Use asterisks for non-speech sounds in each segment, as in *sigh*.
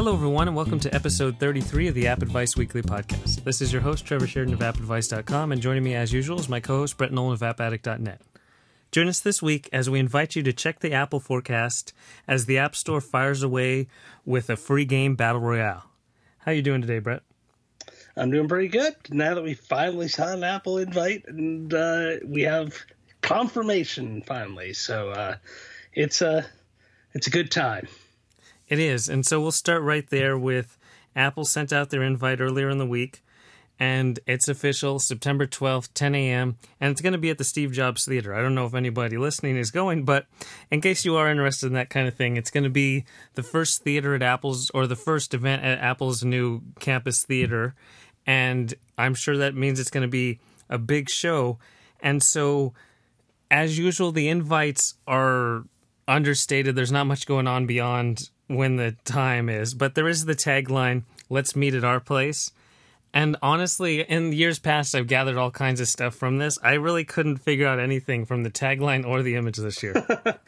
Hello, everyone, and welcome to episode 33 of the App Advice Weekly Podcast. This is your host, Trevor Sheridan of AppAdvice.com, and joining me as usual is my co host, Brett Nolan of AppAddict.net. Join us this week as we invite you to check the Apple forecast as the App Store fires away with a free game battle royale. How are you doing today, Brett? I'm doing pretty good now that we finally saw an Apple invite and uh, we have confirmation finally. So uh, it's a it's a good time. It is. And so we'll start right there with Apple sent out their invite earlier in the week, and it's official September 12th, 10 a.m., and it's going to be at the Steve Jobs Theater. I don't know if anybody listening is going, but in case you are interested in that kind of thing, it's going to be the first theater at Apple's or the first event at Apple's new campus theater. And I'm sure that means it's going to be a big show. And so, as usual, the invites are understated. There's not much going on beyond when the time is, but there is the tagline, let's meet at our place. And honestly, in years past, I've gathered all kinds of stuff from this. I really couldn't figure out anything from the tagline or the image this year.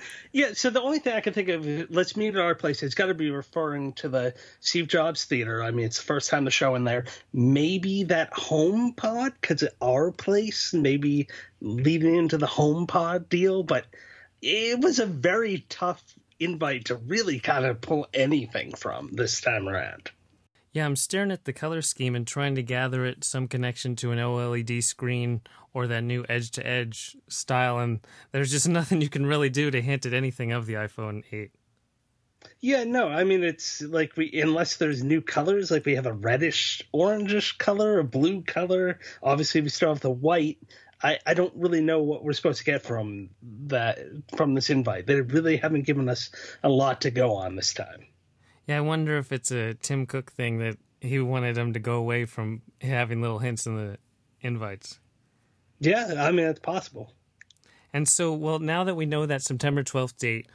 *laughs* yeah, so the only thing I can think of, let's meet at our place, it's got to be referring to the Steve Jobs Theater. I mean, it's the first time the show in there. Maybe that home pod, because it's our place, maybe leading into the home pod deal, but it was a very tough invite to really kind of pull anything from this time around. Yeah, I'm staring at the color scheme and trying to gather it some connection to an OLED screen or that new edge to edge style, and there's just *laughs* nothing you can really do to hint at anything of the iPhone 8. Yeah, no, I mean it's like we unless there's new colors, like we have a reddish orangish color, a blue color. Obviously, we still have the white. I, I don't really know what we're supposed to get from that from this invite. They really haven't given us a lot to go on this time. Yeah, I wonder if it's a Tim Cook thing that he wanted them to go away from having little hints in the invites. Yeah, I mean it's possible. And so, well, now that we know that September 12th date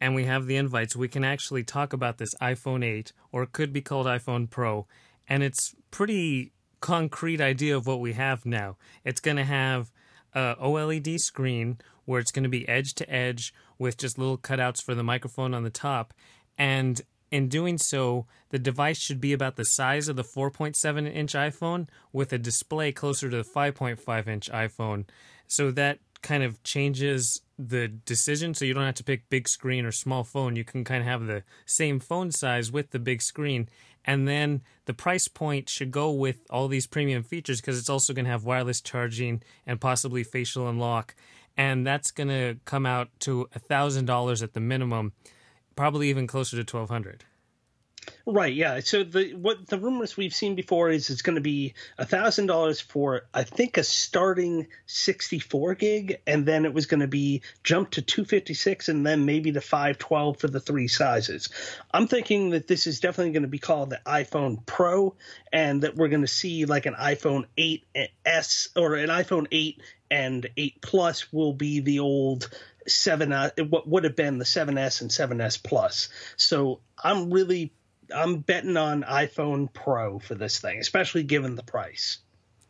and we have the invites, we can actually talk about this iPhone 8 or it could be called iPhone Pro and it's pretty concrete idea of what we have now. It's going to have a OLED screen where it's going to be edge to edge with just little cutouts for the microphone on the top. And in doing so, the device should be about the size of the 4.7 inch iPhone with a display closer to the 5.5 inch iPhone. So that kind of changes the decision. So you don't have to pick big screen or small phone. You can kind of have the same phone size with the big screen. And then the price point should go with all these premium features because it's also going to have wireless charging and possibly facial unlock. And that's going to come out to a thousand dollars at the minimum probably even closer to twelve hundred Right, yeah. So the what the rumors we've seen before is it's going to be a thousand dollars for I think a starting sixty four gig, and then it was going to be jumped to two fifty six, and then maybe to five twelve for the three sizes. I'm thinking that this is definitely going to be called the iPhone Pro, and that we're going to see like an iPhone eight S or an iPhone eight and eight Plus will be the old seven uh, what would have been the 7s and 7s plus so i'm really I'm betting on iPhone Pro for this thing, especially given the price.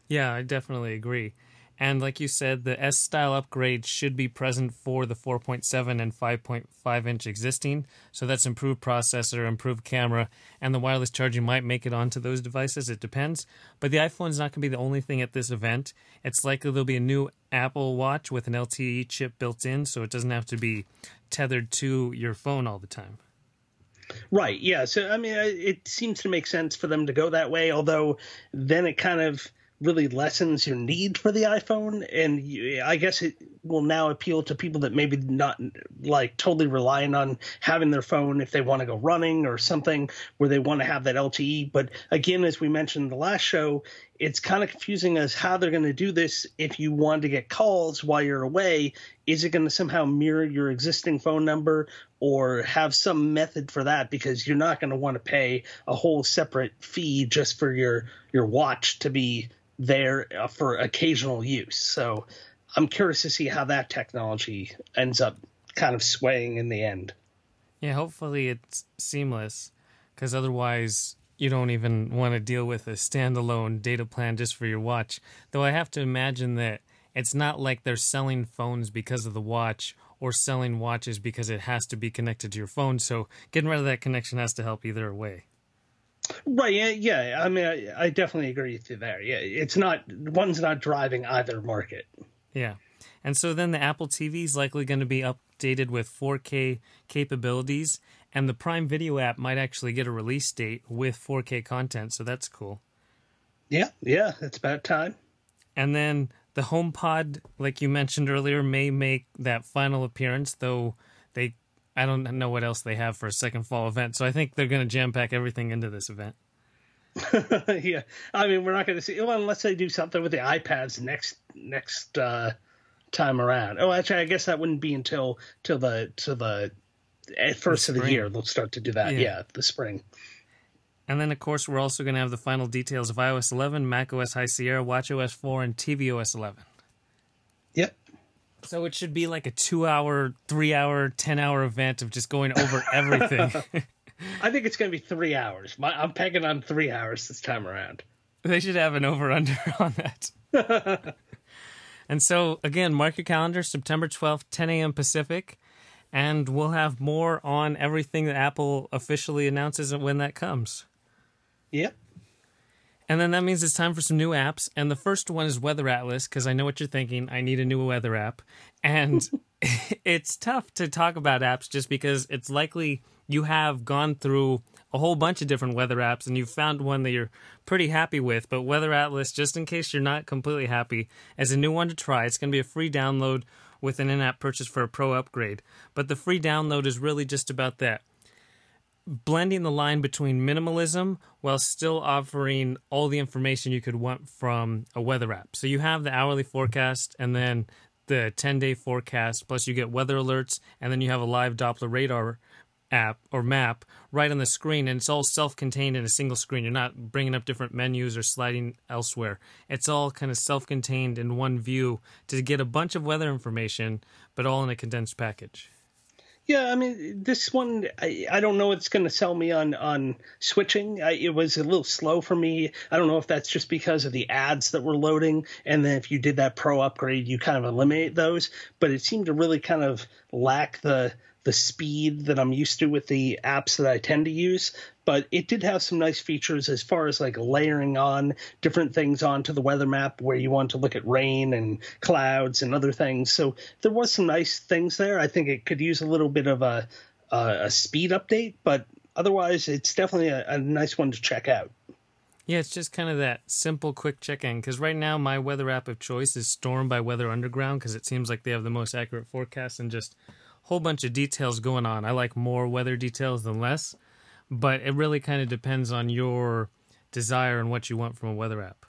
Yeah, I definitely agree. And like you said, the S style upgrade should be present for the 4.7 and 5.5 inch existing. So that's improved processor, improved camera, and the wireless charging might make it onto those devices. It depends. But the iPhone is not going to be the only thing at this event. It's likely there'll be a new Apple Watch with an LTE chip built in, so it doesn't have to be tethered to your phone all the time. Right. Yeah. So I mean, it seems to make sense for them to go that way. Although then it kind of really lessens your need for the iPhone, and you, I guess it will now appeal to people that maybe not like totally relying on having their phone if they want to go running or something where they want to have that LTE. But again, as we mentioned in the last show, it's kind of confusing as how they're going to do this if you want to get calls while you're away. Is it going to somehow mirror your existing phone number or have some method for that because you're not going to want to pay a whole separate fee just for your your watch to be there uh, for occasional use. So I'm curious to see how that technology ends up kind of swaying in the end. Yeah, hopefully it's seamless because otherwise you don't even want to deal with a standalone data plan just for your watch. Though I have to imagine that it's not like they're selling phones because of the watch or selling watches because it has to be connected to your phone. So getting rid of that connection has to help either way. Right. Yeah. Yeah. I mean, I, I definitely agree with you there. Yeah. It's not one's not driving either market. Yeah. And so then the Apple TV is likely going to be updated with 4K capabilities, and the Prime Video app might actually get a release date with 4K content. So that's cool. Yeah. Yeah. It's about time. And then the HomePod, like you mentioned earlier, may make that final appearance, though they I don't know what else they have for a second fall event. So I think they're going to jam pack everything into this event. *laughs* yeah, I mean, we're not going to see well, unless they do something with the iPads next next uh, time around. Oh, actually, I guess that wouldn't be until till the to the eh, first the of the year they'll start to do that. Yeah, yeah the spring. And then, of course, we're also going to have the final details of iOS 11, macOS High Sierra, WatchOS 4, and tvOS 11. Yep. So it should be like a two hour, three hour, 10 hour event of just going over *laughs* everything. *laughs* I think it's going to be three hours. My, I'm pegging on three hours this time around. They should have an over under *laughs* on that. and so, again, mark your calendar September 12th, 10 a.m. Pacific. And we'll have more on everything that Apple officially announces when that comes. Yep. And then that means it's time for some new apps. And the first one is Weather Atlas, because I know what you're thinking. I need a new weather app. And *laughs* it's tough to talk about apps just because it's likely you have gone through a whole bunch of different weather apps and you've found one that you're pretty happy with. But Weather Atlas, just in case you're not completely happy, as a new one to try. It's going to be a free download with an in app purchase for a pro upgrade. But the free download is really just about that blending the line between minimalism while still offering all the information you could want from a weather app. So you have the hourly forecast and then the 10 day forecast, plus you get weather alerts, and then you have a live Doppler radar app or map right on the screen and it's all self-contained in a single screen you're not bringing up different menus or sliding elsewhere it's all kind of self-contained in one view to get a bunch of weather information but all in a condensed package yeah, I mean, this one, I, I don't know it's going to sell me on on switching. I, it was a little slow for me. I don't know if that's just because of the ads that were loading, and then if you did that pro upgrade, you kind of eliminate those. But it seemed to really kind of lack the the speed that I'm used to with the apps that I tend to use. But it did have some nice features as far as like layering on different things onto the weather map where you want to look at rain and clouds and other things. So there was some nice things there. I think it could use a little bit of a a, a speed update, but otherwise it's definitely a, a nice one to check out. Yeah, it's just kind of that simple, quick check in. Because right now, my weather app of choice is Storm by Weather Underground because it seems like they have the most accurate forecast and just whole bunch of details going on. I like more weather details than less, but it really kind of depends on your desire and what you want from a weather app.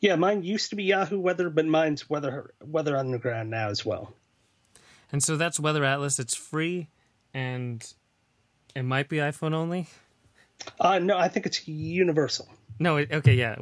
Yeah, mine used to be Yahoo Weather, but mine's Weather Weather Underground now as well. And so that's Weather Atlas. It's free, and it might be iPhone only. Uh, no, I think it's universal. No, okay, yeah.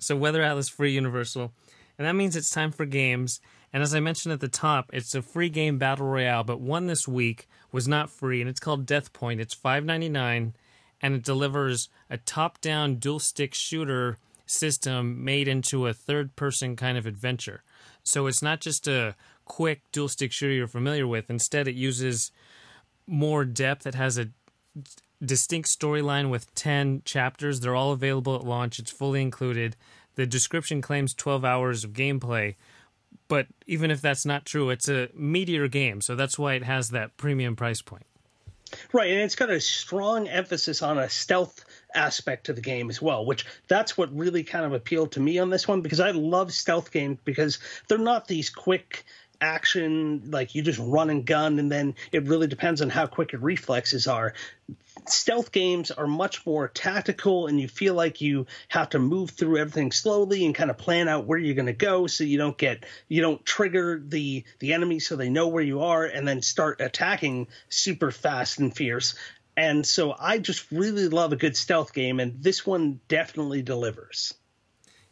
So Weather Atlas free universal, and that means it's time for games. And as I mentioned at the top, it's a free game battle royale, but one this week was not free, and it's called Death Point. It's five ninety nine, and it delivers a top down dual stick shooter system made into a third person kind of adventure. So it's not just a quick dual stick shooter you're familiar with. Instead, it uses more depth. It has a distinct storyline with 10 chapters. They're all available at launch. It's fully included. The description claims 12 hours of gameplay, but even if that's not true, it's a meteor game, so that's why it has that premium price point. Right, and it's got a strong emphasis on a stealth aspect to the game as well, which that's what really kind of appealed to me on this one because I love stealth games because they're not these quick action like you just run and gun and then it really depends on how quick your reflexes are stealth games are much more tactical and you feel like you have to move through everything slowly and kind of plan out where you're going to go so you don't get you don't trigger the the enemy so they know where you are and then start attacking super fast and fierce and so i just really love a good stealth game and this one definitely delivers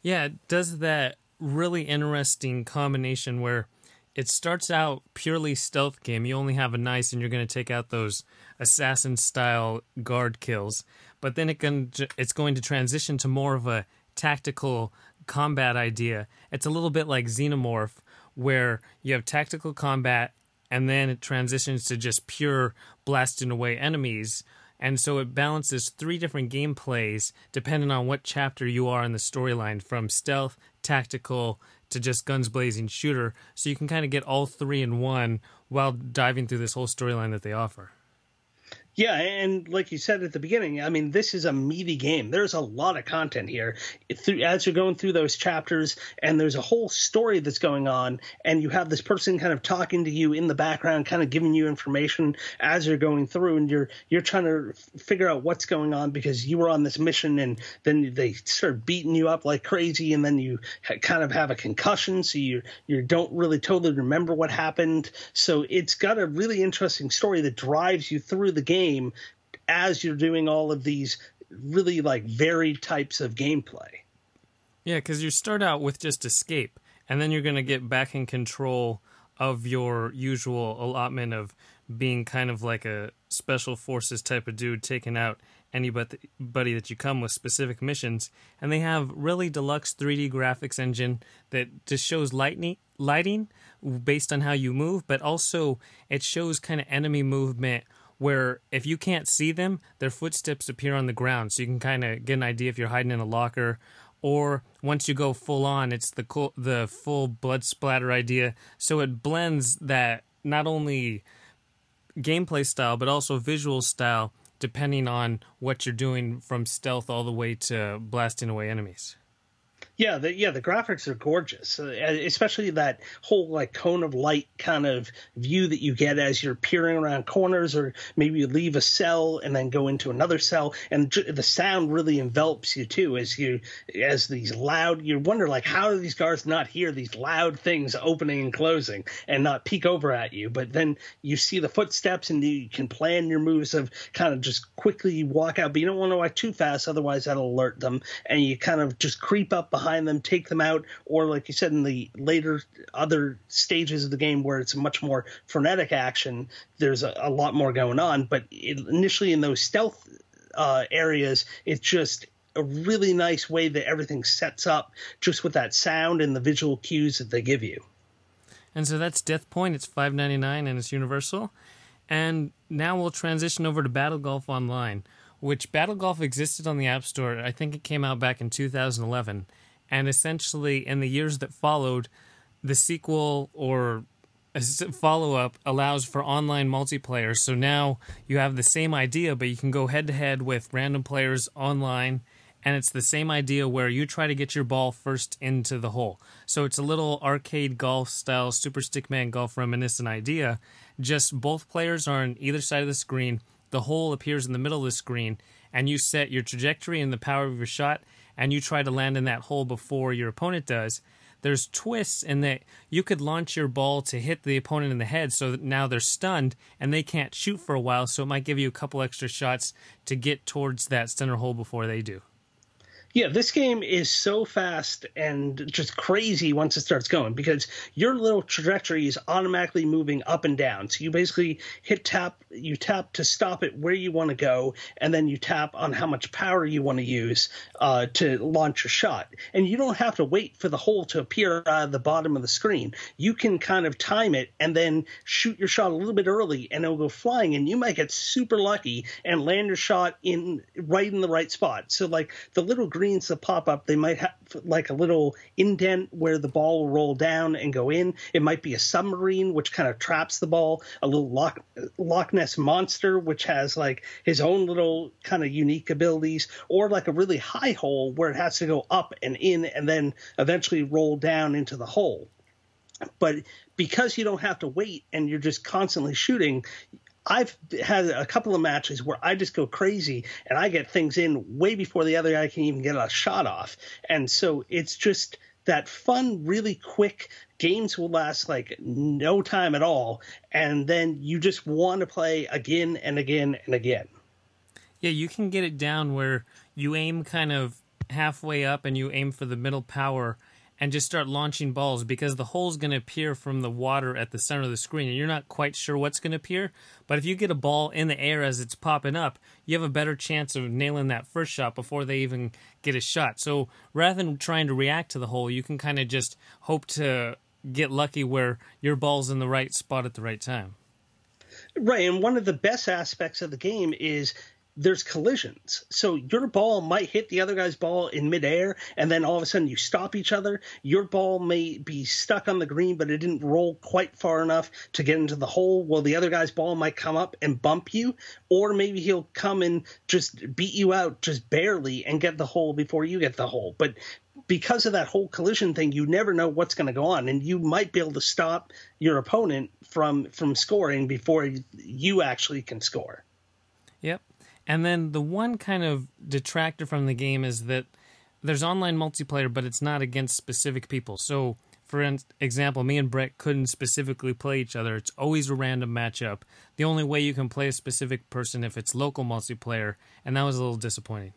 yeah it does that really interesting combination where it starts out purely stealth game. You only have a nice, and you're going to take out those assassin style guard kills. But then it can it's going to transition to more of a tactical combat idea. It's a little bit like Xenomorph, where you have tactical combat and then it transitions to just pure blasting away enemies. And so it balances three different gameplays depending on what chapter you are in the storyline from stealth, tactical, to just guns blazing shooter. So you can kind of get all three in one while diving through this whole storyline that they offer. Yeah, and like you said at the beginning, I mean, this is a meaty game. There's a lot of content here. As you're going through those chapters, and there's a whole story that's going on, and you have this person kind of talking to you in the background, kind of giving you information as you're going through, and you're you're trying to figure out what's going on because you were on this mission, and then they start beating you up like crazy, and then you kind of have a concussion, so you you don't really totally remember what happened. So it's got a really interesting story that drives you through the game game as you're doing all of these really like varied types of gameplay. Yeah, because you start out with just escape, and then you're going to get back in control of your usual allotment of being kind of like a special forces type of dude taking out anybody that you come with specific missions and they have really deluxe 3d graphics engine that just shows lightning lighting based on how you move but also it shows kind of enemy movement where if you can't see them, their footsteps appear on the ground, so you can kind of get an idea if you're hiding in a locker. Or once you go full on, it's the cool, the full blood splatter idea. So it blends that not only gameplay style but also visual style, depending on what you're doing from stealth all the way to blasting away enemies. Yeah, the, yeah, the graphics are gorgeous, uh, especially that whole like cone of light kind of view that you get as you're peering around corners, or maybe you leave a cell and then go into another cell, and the sound really envelops you too as you as these loud. You wonder like how do these guards not hear these loud things opening and closing and not peek over at you? But then you see the footsteps and you can plan your moves of kind of just quickly walk out, but you don't want to walk too fast, otherwise that'll alert them, and you kind of just creep up behind behind them, take them out, or like you said in the later other stages of the game where it's a much more frenetic action, there's a, a lot more going on. But it, initially in those stealth uh, areas, it's just a really nice way that everything sets up just with that sound and the visual cues that they give you. And so that's Death Point. It's five ninety nine and it's universal. And now we'll transition over to Battle Golf Online, which Battle Golf existed on the App Store. I think it came out back in 2011 and essentially in the years that followed, the sequel or follow up allows for online multiplayer. So now you have the same idea, but you can go head to head with random players online. And it's the same idea where you try to get your ball first into the hole. So it's a little arcade golf style Super Stickman golf reminiscent idea. Just both players are on either side of the screen. The hole appears in the middle of the screen, and you set your trajectory and the power of your shot and you try to land in that hole before your opponent does, there's twists in that you could launch your ball to hit the opponent in the head so that now they're stunned and they can't shoot for a while so it might give you a couple extra shots to get towards that center hole before they do yeah, this game is so fast and just crazy once it starts going because your little trajectory is automatically moving up and down. So you basically hit tap, you tap to stop it where you want to go, and then you tap on how much power you want to use uh, to launch a shot. And you don't have to wait for the hole to appear at the bottom of the screen. You can kind of time it and then shoot your shot a little bit early, and it'll go flying. And you might get super lucky and land your shot in right in the right spot. So like the little green greens that pop up, they might have like a little indent where the ball will roll down and go in. It might be a submarine, which kind of traps the ball. A little Loch, Loch Ness monster, which has like his own little kind of unique abilities, or like a really high hole where it has to go up and in and then eventually roll down into the hole. But because you don't have to wait and you're just constantly shooting, I've had a couple of matches where I just go crazy and I get things in way before the other guy can even get a shot off. And so it's just that fun, really quick games will last like no time at all. And then you just want to play again and again and again. Yeah, you can get it down where you aim kind of halfway up and you aim for the middle power and just start launching balls because the hole's going to appear from the water at the center of the screen and you're not quite sure what's going to appear. But if you get a ball in the air as it's popping up, you have a better chance of nailing that first shot before they even get a shot. So rather than trying to react to the hole, you can kind of just hope to get lucky where your ball's in the right spot at the right time. Right, and one of the best aspects of the game is there's collisions. So your ball might hit the other guy's ball in midair, and then all of a sudden you stop each other. Your ball may be stuck on the green, but it didn't roll quite far enough to get into the hole. Well, the other guy's ball might come up and bump you, or maybe he'll come and just beat you out just barely and get the hole before you get the hole. But because of that whole collision thing, you never know what's going to go on, and you might be able to stop your opponent from from scoring before you actually can score. Yep. And then the one kind of detractor from the game is that there's online multiplayer, but it's not against specific people. So, for example, me and Brett couldn't specifically play each other. It's always a random matchup. The only way you can play a specific person if it's local multiplayer, and that was a little disappointing.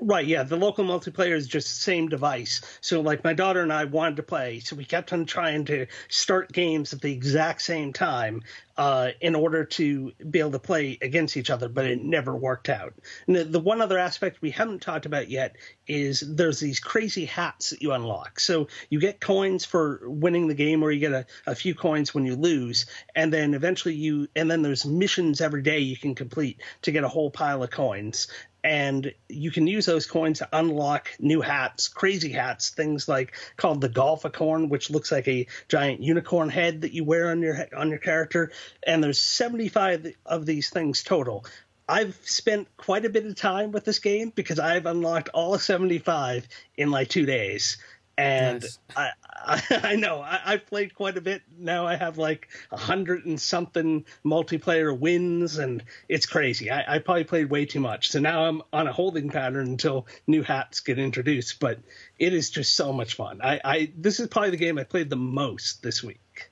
Right, yeah. The local multiplayer is just the same device. So, like, my daughter and I wanted to play, so we kept on trying to start games at the exact same time uh, in order to be able to play against each other, but it never worked out. And the, the one other aspect we haven't talked about yet is there's these crazy hats that you unlock. So, you get coins for winning the game, or you get a, a few coins when you lose, and then eventually you, and then there's missions every day you can complete to get a whole pile of coins and you can use those coins to unlock new hats, crazy hats, things like called the Golficorn, which looks like a giant unicorn head that you wear on your on your character. And there's 75 of these things total. I've spent quite a bit of time with this game because I've unlocked all 75 in like two days and nice. I, I, *laughs* I know I, have played quite a bit now. I have like a hundred and something multiplayer wins, and it's crazy. I, I probably played way too much, so now I'm on a holding pattern until new hats get introduced. But it is just so much fun. I, I this is probably the game I played the most this week.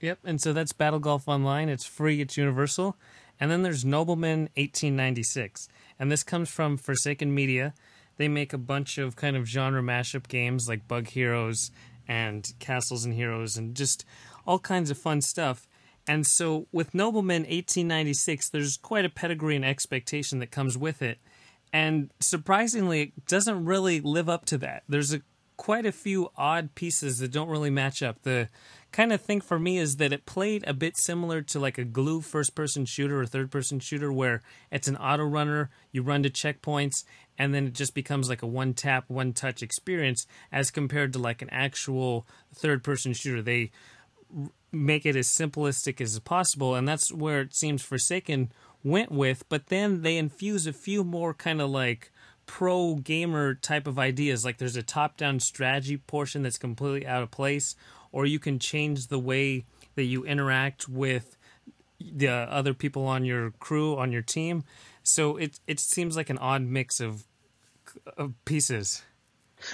Yep, and so that's Battle Golf Online. It's free. It's universal. And then there's Nobleman 1896, and this comes from Foursaken Media they make a bunch of kind of genre mashup games like Bug Heroes and Castles and Heroes and just all kinds of fun stuff. And so with Nobleman 1896, there's quite a pedigree and expectation that comes with it. And surprisingly, it doesn't really live up to that. There's a quite a few odd pieces that don't really match up. The kind of thing for me is that it played a bit similar to like a Glu first person shooter or third person shooter where it's an auto runner, you run to checkpoints, and then it just becomes like a one tap, one touch experience as compared to like an actual third person shooter. They make it as simplistic as possible, and that's where it seems Foursaken went with, but then they infuse a few more kind of like pro gamer type of ideas. Like there's a top down strategy portion that's completely out of place, or you can change the way that you interact with the other people on your crew, on your team. So it it seems like an odd mix of of pieces.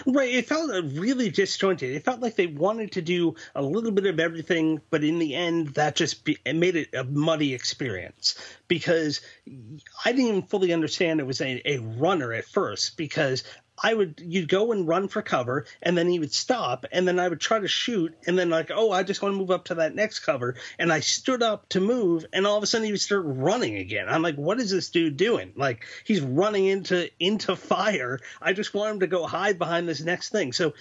Right. It felt uh, really disjointed. It felt like they wanted to do a little bit of everything, but in the end, that just be, it made it a muddy experience because I didn't even fully understand it was a, a runner at first because I would you'd go and run for cover, and then he would stop, and then I would try to shoot, and then like, oh, I just want to move up to that next cover, and I stood up to move, and all of a sudden he would start running again. I'm like, what is this dude doing? Like he's running into into fire. I just want him to go hide behind this next thing. So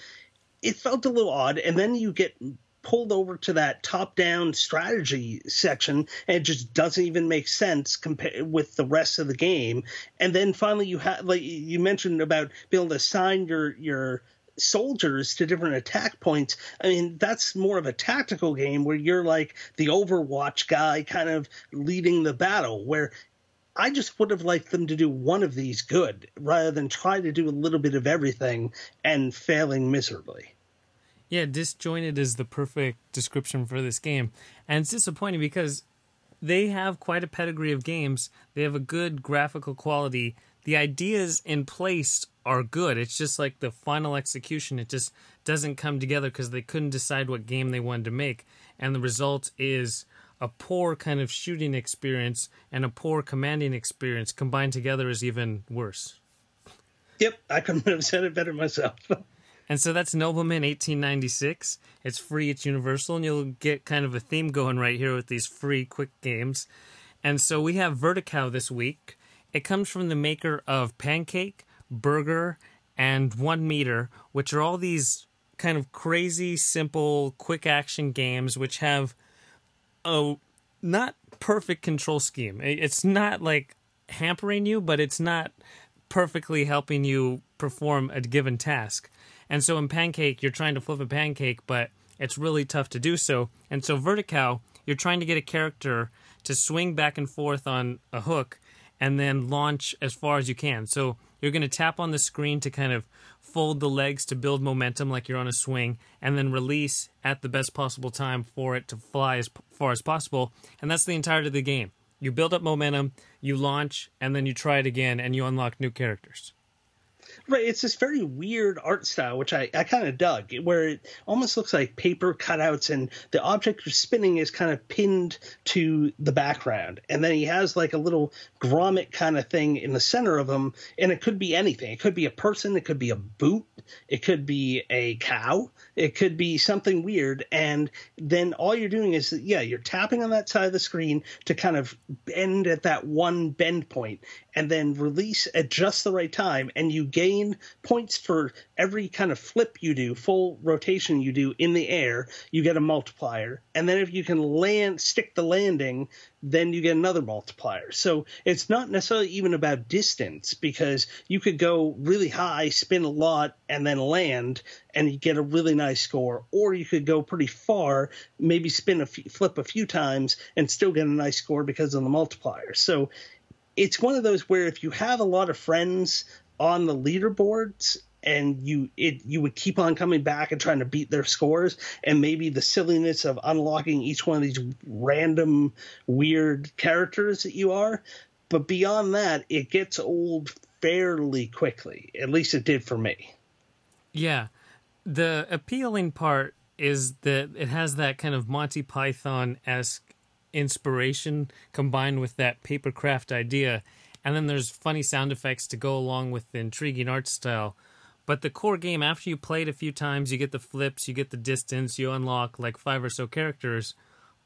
it felt a little odd, and then you get pulled over to that top down strategy section and it just doesn't even make sense compared with the rest of the game and then finally you have like you mentioned about being able to assign your your soldiers to different attack points. I mean, that's more of a tactical game where you're like the Overwatch guy kind of leading the battle, where I just would have liked them to do one of these good rather than try to do a little bit of everything and failing miserably. Yeah, disjointed is the perfect description for this game. And it's disappointing because they have quite a pedigree of games. They have a good graphical quality. The ideas in place are good. It's just like the final execution, it just doesn't come together because they couldn't decide what game they wanted to make. And the result is a poor kind of shooting experience and a poor commanding experience combined together is even worse. Yep, I couldn't have said it better myself. *laughs* And so that's Nobleman 1896. It's free, it's universal, and you'll get kind of a theme going right here with these free quick games. And so we have Vertical this week. It comes from the maker of Pancake, Burger, and One Meter, which are all these kind of crazy, simple, quick action games which have a not perfect control scheme. It's not like hampering you, but it's not perfectly helping you perform a given task. And so in Pancake, you're trying to flip a pancake, but it's really tough to do so. And so Vertical, you're trying to get a character to swing back and forth on a hook and then launch as far as you can. So you're going to tap on the screen to kind of fold the legs to build momentum like you're on a swing, and then release at the best possible time for it to fly as far as possible. And that's the entirety of the game. You build up momentum, you launch, and then you try it again, and you unlock new characters. Right, it's this very weird art style, which I, I kind of dug, where it almost looks like paper cutouts, and the object you're spinning is kind of pinned to the background. And then he has like a little grommet kind of thing in the center of him, and it could be anything. It could be a person, it could be a boot, it could be a cow, it could be something weird. And then all you're doing is, yeah, you're tapping on that side of the screen to kind of bend at that one bend point, and then release at just the right time, and you gain points for every kind of flip you do, full rotation you do in the air. You get a multiplier, and then if you can land, stick the landing, then you get another multiplier. So it's not necessarily even about distance because you could go really high, spin a lot, and then land, and you get a really nice score. Or you could go pretty far, maybe spin a flip a few times, and still get a nice score because of the multiplier. So it's one of those where if you have a lot of friends on the leaderboards and you it you would keep on coming back and trying to beat their scores and maybe the silliness of unlocking each one of these random weird characters that you are but beyond that it gets old fairly quickly. At least it did for me. Yeah. The appealing part is that it has that kind of monty python-esque inspiration combined with that paper craft idea and then there's funny sound effects to go along with the intriguing art style but the core game, after you play it a few times, you get the flips, you get the distance, you unlock like five or so characters.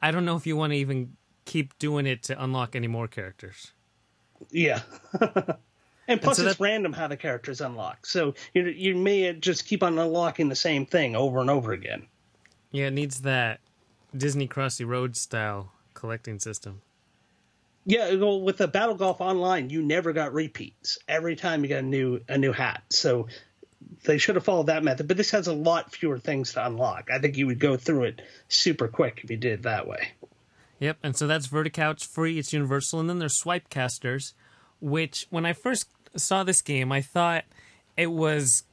I don't know if you want to even keep doing it to unlock any more characters. Yeah. *laughs* and plus, and so it's random how the characters unlock. So you you may just keep on unlocking the same thing over and over again. Yeah, it needs that Disney Crossy Road style collecting system. Yeah, well, with the Battle Golf Online, you never got repeats. Every time you got a new a new hat. So they should have followed that method, but this has a lot fewer things to unlock. I think you would go through it super quick if you did it that way. Yep, and so that's Vertical. It's free. It's universal, and then there's Swipe Casters, which when I first saw this game, I thought it was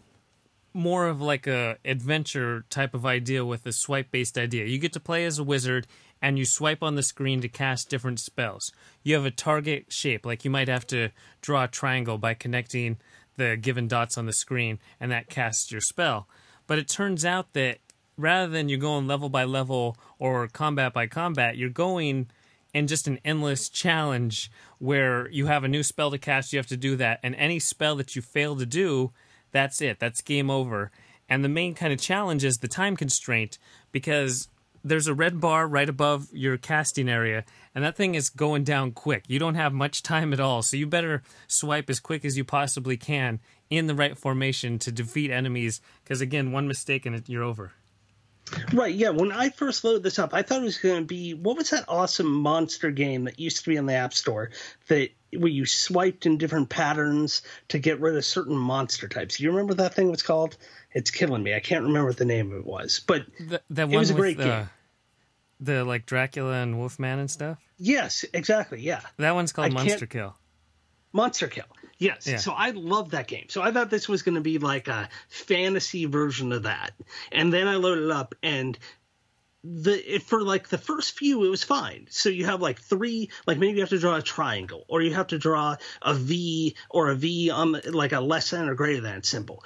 more of like a adventure type of idea with a swipe based idea. You get to play as a wizard and you swipe on the screen to cast different spells. You have a target shape, like you might have to draw a triangle by connecting the given dots on the screen, and that casts your spell. But it turns out that rather than you going level by level or combat by combat, you're going in just an endless challenge where you have a new spell to cast, you have to do that, and any spell that you fail to do, that's it. That's game over. And the main kind of challenge is the time constraint because there's a red bar right above your casting area, and that thing is going down quick. You don't have much time at all, so you better swipe as quick as you possibly can in the right formation to defeat enemies. Because again, one mistake and you're over. Right, yeah. When I first loaded this up, I thought it was going to be what was that awesome monster game that used to be on the App Store that where you swiped in different patterns to get rid of certain monster types. Do You remember that thing was called? It's killing me. I can't remember what the name of it was, but the, that it was a great the, game. The like Dracula and Wolfman and stuff. Yes, exactly. Yeah, that one's called I Monster Kill. Monster Kill. Yes. Yeah. So I love that game. So I thought this was going to be like a fantasy version of that. And then I loaded it up and the for like the first few it was fine so you have like three like maybe you have to draw a triangle or you have to draw a v or a v on like a less than or greater than symbol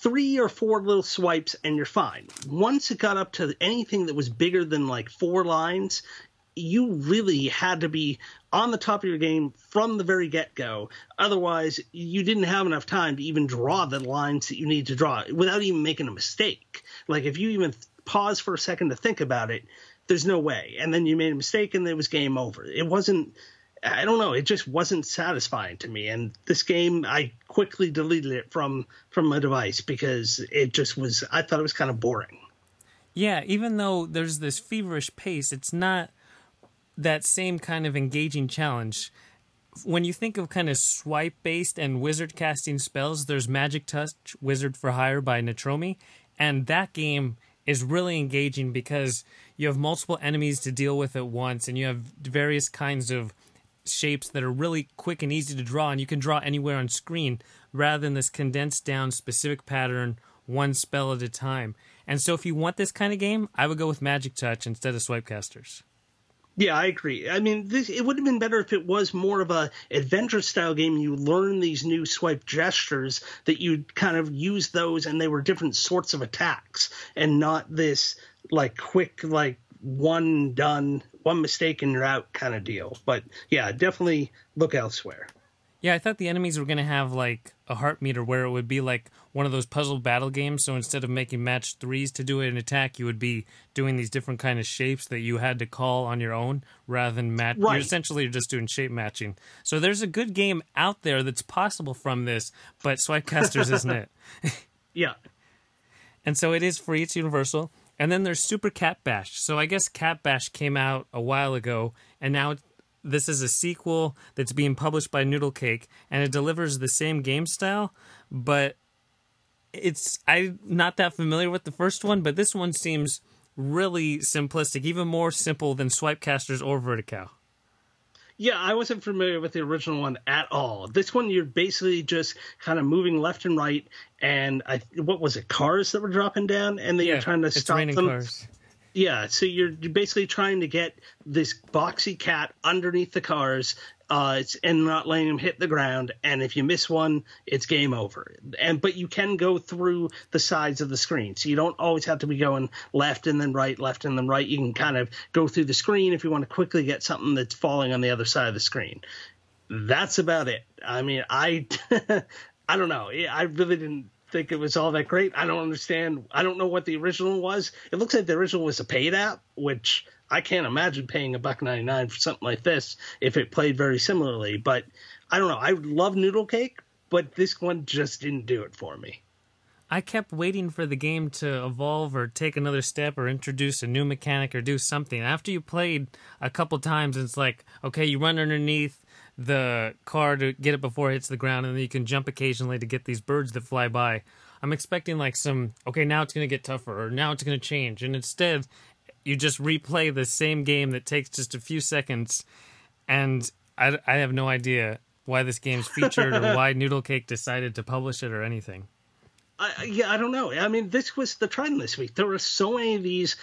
three or four little swipes and you're fine once it got up to anything that was bigger than like four lines you really had to be on the top of your game from the very get go. Otherwise, you didn't have enough time to even draw the lines that you need to draw without even making a mistake. Like if you even pause for a second to think about it, there's no way. And then you made a mistake and it was game over. It wasn't I don't know. It just wasn't satisfying to me. And this game, I quickly deleted it from from my device because it just was. I thought it was kind of boring. Yeah, even though there's this feverish pace, it's not that same kind of engaging challenge. When you think of kind of swipe based and wizard casting spells, there's Magic Touch Wizard for Hire by Nitrome, and that game is really engaging because you have multiple enemies to deal with at once and you have various kinds of shapes that are really quick and easy to draw, and you can draw anywhere on screen rather than this condensed down specific pattern, one spell at a time. And so, if you want this kind of game, I would go with Magic Touch instead of Swipecasters. Yeah, I agree. I mean, this, it would have been better if it was more of a adventure style game. You learn these new swipe gestures that you kind of use those, and they were different sorts of attacks, and not this like quick like one done one mistake and you're out kind of deal. But yeah, definitely look elsewhere. Yeah, I thought the enemies were going to have like a heart meter where it would be like one of those puzzle battle games. So instead of making match threes to do an attack, you would be doing these different kind of shapes that you had to call on your own rather than match. Right. You're essentially just doing shape matching. So there's a good game out there that's possible from this, but Swipecasters isn't it? *laughs* yeah. And so it is free. It's universal. And then there's Super Cat Bash. So I guess Cat Bash came out a while ago, and now this is a sequel that's being published by Noodle Cake, and it delivers the same game style, but it's I'm not that familiar with the first one, but this one seems really simplistic, even more simple than Swipecasters or Vertical. Yeah, I wasn't familiar with the original one at all. This one, you're basically just kind of moving left and right, and I what was it, cars that were dropping down, and then yeah, you're trying to stop them. Cars. Yeah, so you're basically trying to get this boxy cat underneath the cars uh, and not letting him hit the ground. And if you miss one, it's game over. And but you can go through the sides of the screen, so you don't always have to be going left and then right, left and then right. You can kind of go through the screen if you want to quickly get something that's falling on the other side of the screen. That's about it. I mean, I *laughs* I don't know. I really didn't think it was all that great. I don't understand. I don't know what the original was. It looks like the original was a paid app, which I can't imagine paying a buck ninety nine for something like this if it played very similarly. But I don't know. I love Noodle Cake, but this one just didn't do it for me. I kept waiting for the game to evolve or take another step or introduce a new mechanic or do something. After you played a couple times, it's like, okay, you run underneath the car to get it before it hits the ground, and then you can jump occasionally to get these birds that fly by. I'm expecting like some, okay, now it's going to get tougher, or now it's going to change. And instead, you just replay the same game that takes just a few seconds, and I, I have no idea why this game's featured or why *laughs* Noodle Cake decided to publish it or anything. I, yeah, I don't know. I mean, this was the trend this week. There were so many of these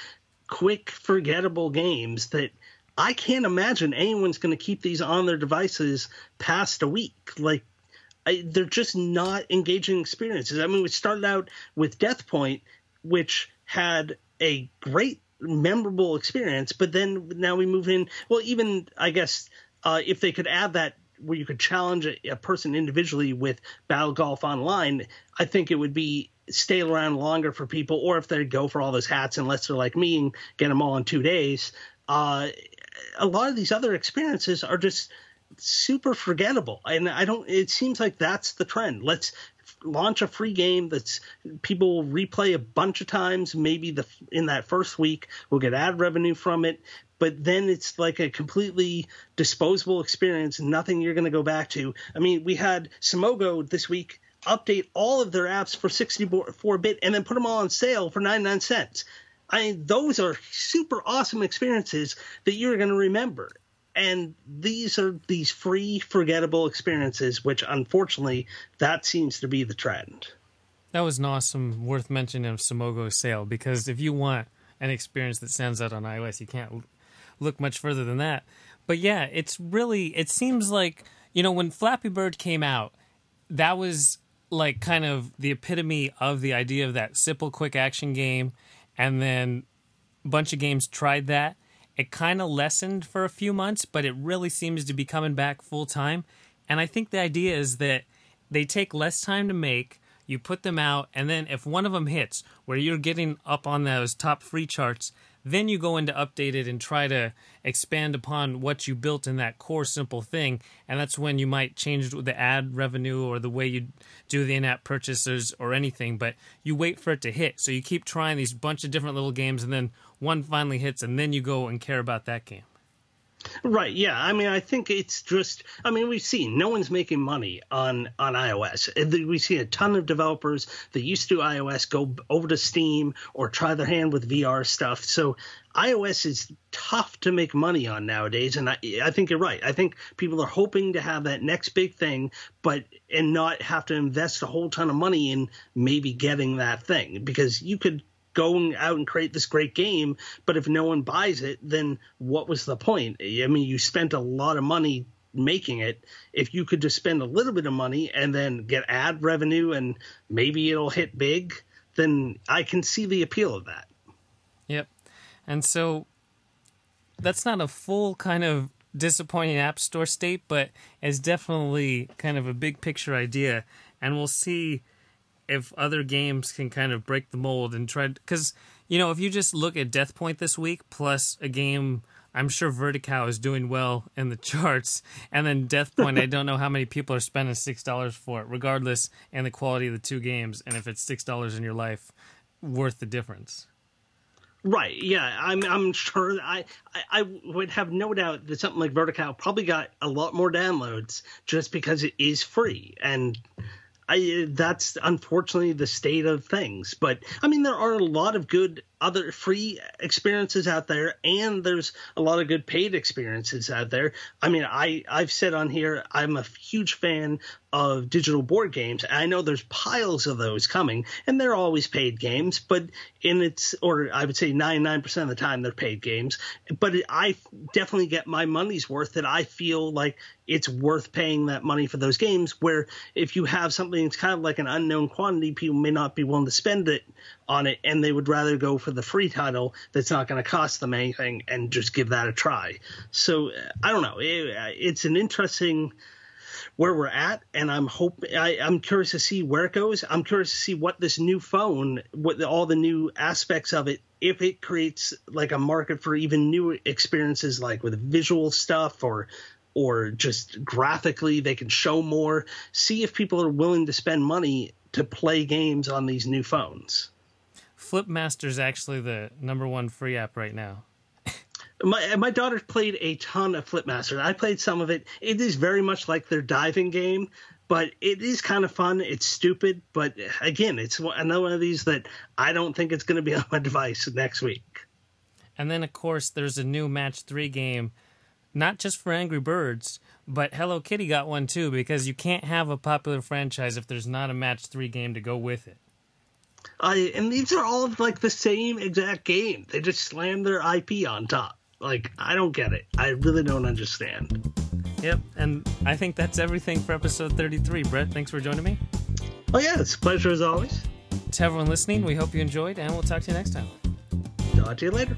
quick, forgettable games that I can't imagine anyone's going to keep these on their devices past a week. Like, I, they're just not engaging experiences. I mean, we started out with Death Point, which had a great memorable experience. But then now we move in. Well, even I guess uh, if they could add that where you could challenge a, person individually with Battle Golf Online, I think it would be stay around longer for people. Or if they go for all those hats, unless they're like me and get them all in two days. Uh, a lot of these other experiences are just super forgettable and i don't it seems like that's the trend let's launch a free game that's people will replay a bunch of times. Maybe the in that first week we'll get ad revenue from it, but then it's like a completely disposable experience. Nothing you're going to go back to. I mean, we had Simogo this week update all of their apps for 64 bit and then put them all on sale for 99 cents. I those are super awesome experiences that you're going to remember. And these are these free forgettable experiences which unfortunately that seems to be the trend. That was an awesome worth mentioning of Simogo's sale because if you want an experience that stands out on ios you can't look much further than that. But yeah it's really it seems like you know when flappy bird came out that was like kind of the epitome of the idea of that simple quick action game and then a bunch of games tried that it kind of lessened for a few months, but it really seems to be coming back full time. And I think the idea is that they take less time to make. You put them out, and then if one of them hits, where you're getting up on those top free charts, then you go into update it and try to expand upon what you built in that core simple thing. And that's when you might change the ad revenue or the way you do the in app purchases or anything. But you wait for it to hit. So you keep trying these bunch of different little games, and then one finally hits, and then you go and care about that game. Right. Yeah. I mean, I think it's just. I mean, we've seen no one's making money on on iOS. We see a ton of developers that used to iOS go over to Steam or try their hand with VR stuff. So iOS is tough to make money on nowadays, and I, I think you're right. I think people are hoping to have that next big thing, but and not have to invest a whole ton of money in maybe getting that thing because you could going out and create this great game, but if no one buys it, then what was the point? I mean, you spent a lot of money making it. If you could just spend a little bit of money and then get ad revenue and maybe it'll hit big, then I can see the appeal of that. Yep. And so that's not a full kind of disappointing app store state, but it's definitely kind of a big picture idea. And we'll see if other games can kind of break the mold and try because you know if you just look at Death Point this week plus a game I'm sure Vertical is doing well in the *laughs* charts and then Death Point I don't know how many people are spending six dollars for it regardless and the quality of the two games and if it's six dollars in your life worth the difference. Right. Yeah. I'm. I'm sure. I, I. I would have no doubt that something like Vertical probably got a lot more downloads just because it is free, and I, that's unfortunately the state of things. But I mean, there are a lot of good other free experiences out there, and there's a lot of good paid experiences out there. I mean, I I've said on here I'm a huge fan of digital board games. I know there's piles of those coming, and they're always paid games, but in its or I would say 99% of the time they're paid games. But I definitely get my money's worth that I feel like it's worth paying that money for those games. Where if you have something that's kind of like an unknown quantity, people may not be willing to spend it on it, and they would rather go for the free title that's not going to cost them anything and just give that a try. So I don't know. It, it's an interesting where we're at, and I'm hope I, am curious to see where it goes. I'm curious to see what this new phone, what the, all the new aspects of it, if it creates like a market for even new experiences, like with visual stuff or or just graphically they can show more. See if people are willing to spend money to play games on these new phones. Flipmaster is actually the number one free app right now my my daughter played a ton of Flipmaster. I played some of it. It is very much like their diving game, but it is kind of fun. It's stupid, but again, it's another one of these that I don't think it's going to be on my *laughs* device next week. And then, of course, there's a new Match Three game, not just for Angry Birds, but Hello Kitty got one too because you can't have a popular franchise if there's not a Match Three game to go with it. I and these are all like the same exact game. They just slam their IP on top. Like, I don't get it. I really don't understand. Yep, and I think that's everything for episode 33. Brett, thanks for joining me. Oh, yeah, it's a pleasure as always. To everyone listening, we hope you enjoyed, and we'll talk to you next time. Talk to you later.